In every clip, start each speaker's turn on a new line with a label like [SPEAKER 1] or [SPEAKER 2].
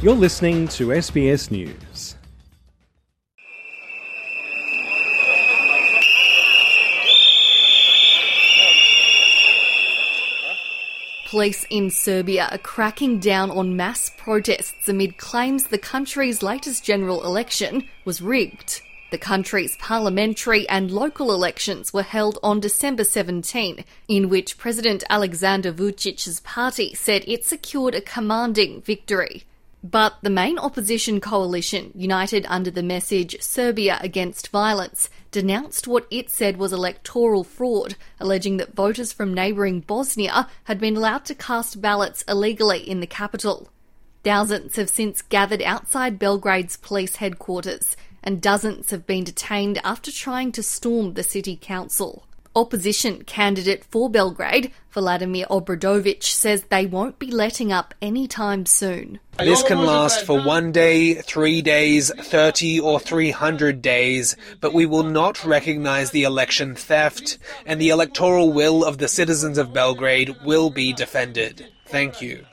[SPEAKER 1] You're listening to SBS News.
[SPEAKER 2] Police in Serbia are cracking down on mass protests amid claims the country's latest general election was rigged. The country's parliamentary and local elections were held on December 17, in which President Alexander Vucic's party said it secured a commanding victory. But the main opposition coalition, united under the message Serbia Against Violence, denounced what it said was electoral fraud, alleging that voters from neighbouring Bosnia had been allowed to cast ballots illegally in the capital. Thousands have since gathered outside Belgrade's police headquarters, and dozens have been detained after trying to storm the city council. Opposition candidate for Belgrade, Vladimir Obradovic, says they won't be letting up anytime soon.
[SPEAKER 3] This can last for one day, three days, 30 or 300 days, but we will not recognize the election theft, and the electoral will of the citizens of Belgrade will be defended. Thank you.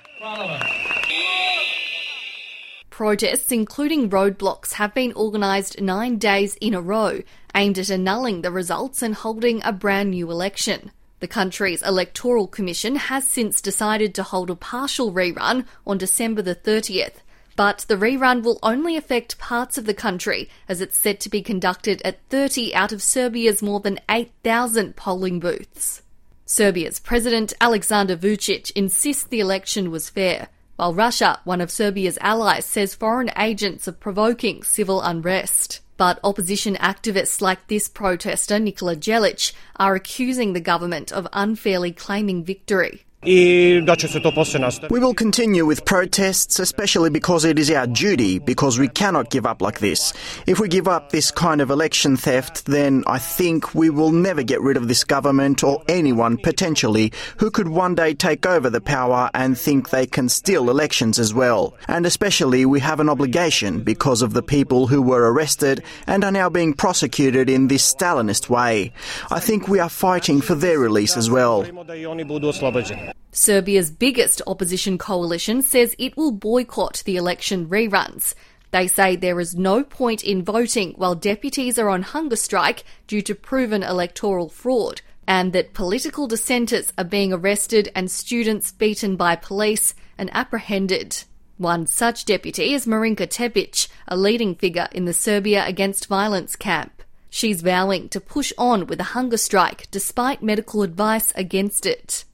[SPEAKER 2] Protests, including roadblocks, have been organised nine days in a row, aimed at annulling the results and holding a brand new election. The country's Electoral Commission has since decided to hold a partial rerun on December the 30th. But the rerun will only affect parts of the country, as it's set to be conducted at 30 out of Serbia's more than 8,000 polling booths. Serbia's President Alexander Vucic insists the election was fair, while Russia, one of Serbia's allies, says foreign agents are provoking civil unrest. But opposition activists like this protester, Nikola Jelic, are accusing the government of unfairly claiming victory.
[SPEAKER 4] We will continue with protests, especially because it is our duty, because we cannot give up like this. If we give up this kind of election theft, then I think we will never get rid of this government or anyone potentially who could one day take over the power and think they can steal elections as well. And especially we have an obligation because of the people who were arrested and are now being prosecuted in this Stalinist way. I think we are fighting for their release as well.
[SPEAKER 2] Serbia's biggest opposition coalition says it will boycott the election reruns. They say there is no point in voting while deputies are on hunger strike due to proven electoral fraud, and that political dissenters are being arrested and students beaten by police and apprehended. One such deputy is Marinka Tepic, a leading figure in the Serbia Against Violence camp. She's vowing to push on with a hunger strike despite medical advice against it.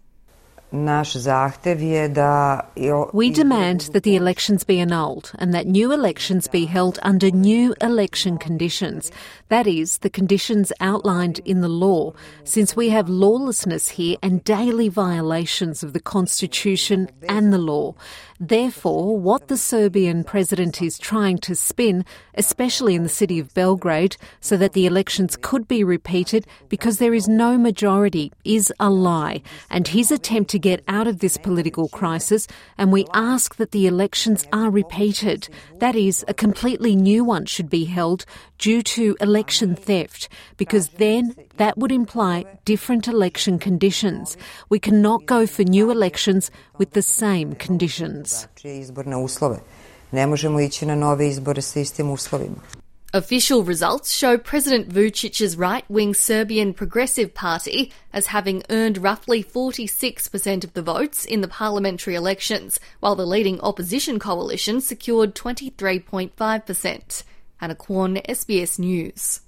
[SPEAKER 5] We demand that the elections be annulled and that new elections be held under new election conditions. That is, the conditions outlined in the law, since we have lawlessness here and daily violations of the Constitution and the law. Therefore, what the Serbian president is trying to spin, especially in the city of Belgrade, so that the elections could be repeated because there is no majority, is a lie. And his attempt to get out of this political crisis, and we ask that the elections are repeated. That is, a completely new one should be held due to election theft, because then that would imply different election conditions. We cannot go for new elections with the same conditions.
[SPEAKER 2] Official results show President Vucic's right wing Serbian Progressive Party as having earned roughly 46% of the votes in the parliamentary elections, while the leading opposition coalition secured 23.5%. Anna Kwon, SBS News.